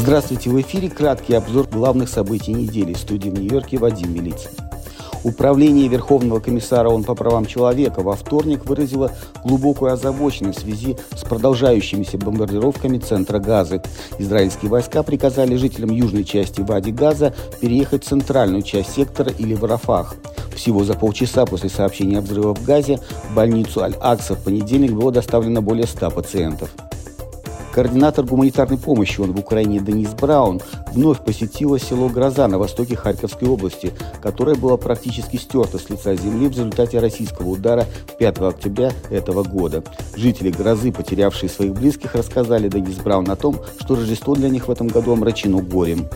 Здравствуйте, в эфире краткий обзор главных событий недели. В студии в Нью-Йорке Вадим Милицын. Управление Верховного комиссара ООН по правам человека во вторник выразило глубокую озабоченность в связи с продолжающимися бомбардировками центра Газы. Израильские войска приказали жителям южной части Вади Газа переехать в центральную часть сектора или в Рафах. Всего за полчаса после сообщения о взрывах в Газе в больницу Аль-Акса в понедельник было доставлено более 100 пациентов. Координатор гуманитарной помощи он в Украине Денис Браун вновь посетила село Гроза на востоке Харьковской области, которое было практически стерто с лица земли в результате российского удара 5 октября этого года. Жители Грозы, потерявшие своих близких, рассказали Денис Браун о том, что Рождество для них в этом году омрачено горем.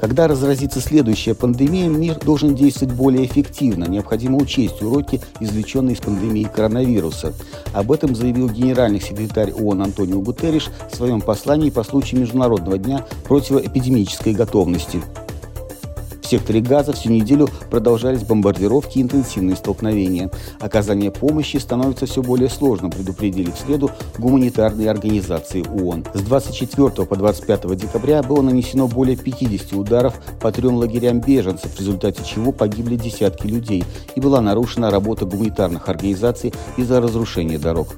Когда разразится следующая пандемия, мир должен действовать более эффективно. Необходимо учесть уроки, извлеченные из пандемии коронавируса. Об этом заявил генеральный секретарь ООН Антонио Гутерриш в своем послании по случаю Международного дня противоэпидемической готовности секторе Газа всю неделю продолжались бомбардировки и интенсивные столкновения. Оказание помощи становится все более сложным, предупредили в среду гуманитарные организации ООН. С 24 по 25 декабря было нанесено более 50 ударов по трем лагерям беженцев, в результате чего погибли десятки людей и была нарушена работа гуманитарных организаций из-за разрушения дорог.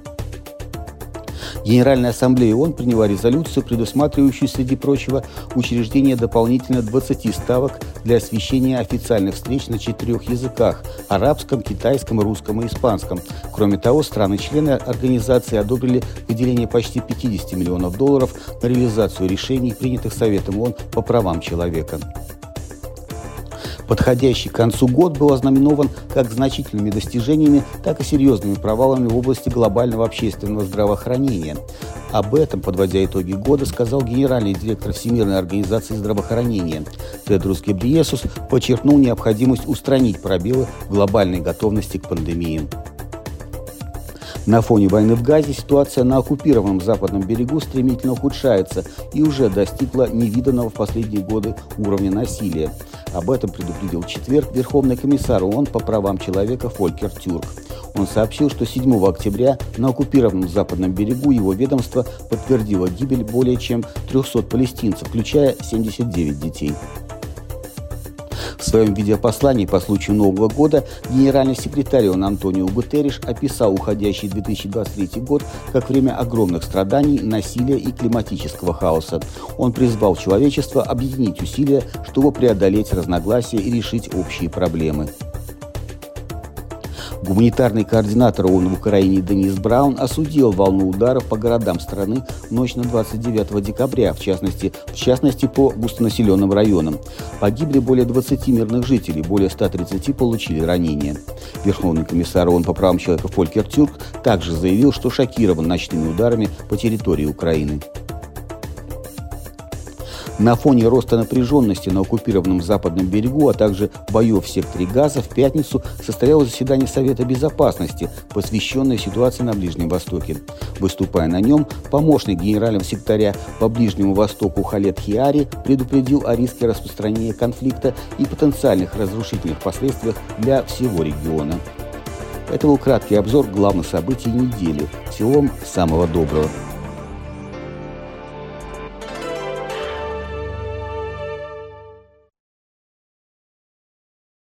Генеральная ассамблея ООН приняла резолюцию, предусматривающую, среди прочего, учреждение дополнительно 20 ставок для освещения официальных встреч на четырех языках – арабском, китайском, русском и испанском. Кроме того, страны-члены организации одобрили выделение почти 50 миллионов долларов на реализацию решений, принятых Советом ООН по правам человека. Подходящий к концу год был ознаменован как значительными достижениями, так и серьезными провалами в области глобального общественного здравоохранения. Об этом, подводя итоги года, сказал генеральный директор Всемирной организации здравоохранения. Тедрус Гебриесус подчеркнул необходимость устранить пробелы в глобальной готовности к пандемии. На фоне войны в Газе ситуация на оккупированном западном берегу стремительно ухудшается и уже достигла невиданного в последние годы уровня насилия. Об этом предупредил в четверг Верховный комиссар ООН по правам человека Фолькер Тюрк. Он сообщил, что 7 октября на оккупированном западном берегу его ведомство подтвердило гибель более чем 300 палестинцев, включая 79 детей. Своем видеопослании по случаю Нового года генеральный секретарь ООН Антонио Гутерриш описал уходящий 2023 год как время огромных страданий, насилия и климатического хаоса. Он призвал человечество объединить усилия, чтобы преодолеть разногласия и решить общие проблемы. Гуманитарный координатор ООН в Украине Денис Браун осудил волну ударов по городам страны в ночь на 29 декабря, в частности, в частности по густонаселенным районам. Погибли более 20 мирных жителей, более 130 получили ранения. Верховный комиссар ООН по правам человека Фолькер Тюрк также заявил, что шокирован ночными ударами по территории Украины. На фоне роста напряженности на оккупированном западном берегу, а также боев в секторе Газа в пятницу состоялось заседание Совета Безопасности, посвященное ситуации на Ближнем Востоке. Выступая на нем, помощник генерального секретаря по Ближнему Востоку Халет Хиари предупредил о риске распространения конфликта и потенциальных разрушительных последствиях для всего региона. Это был краткий обзор главных событий недели. Всего вам самого доброго.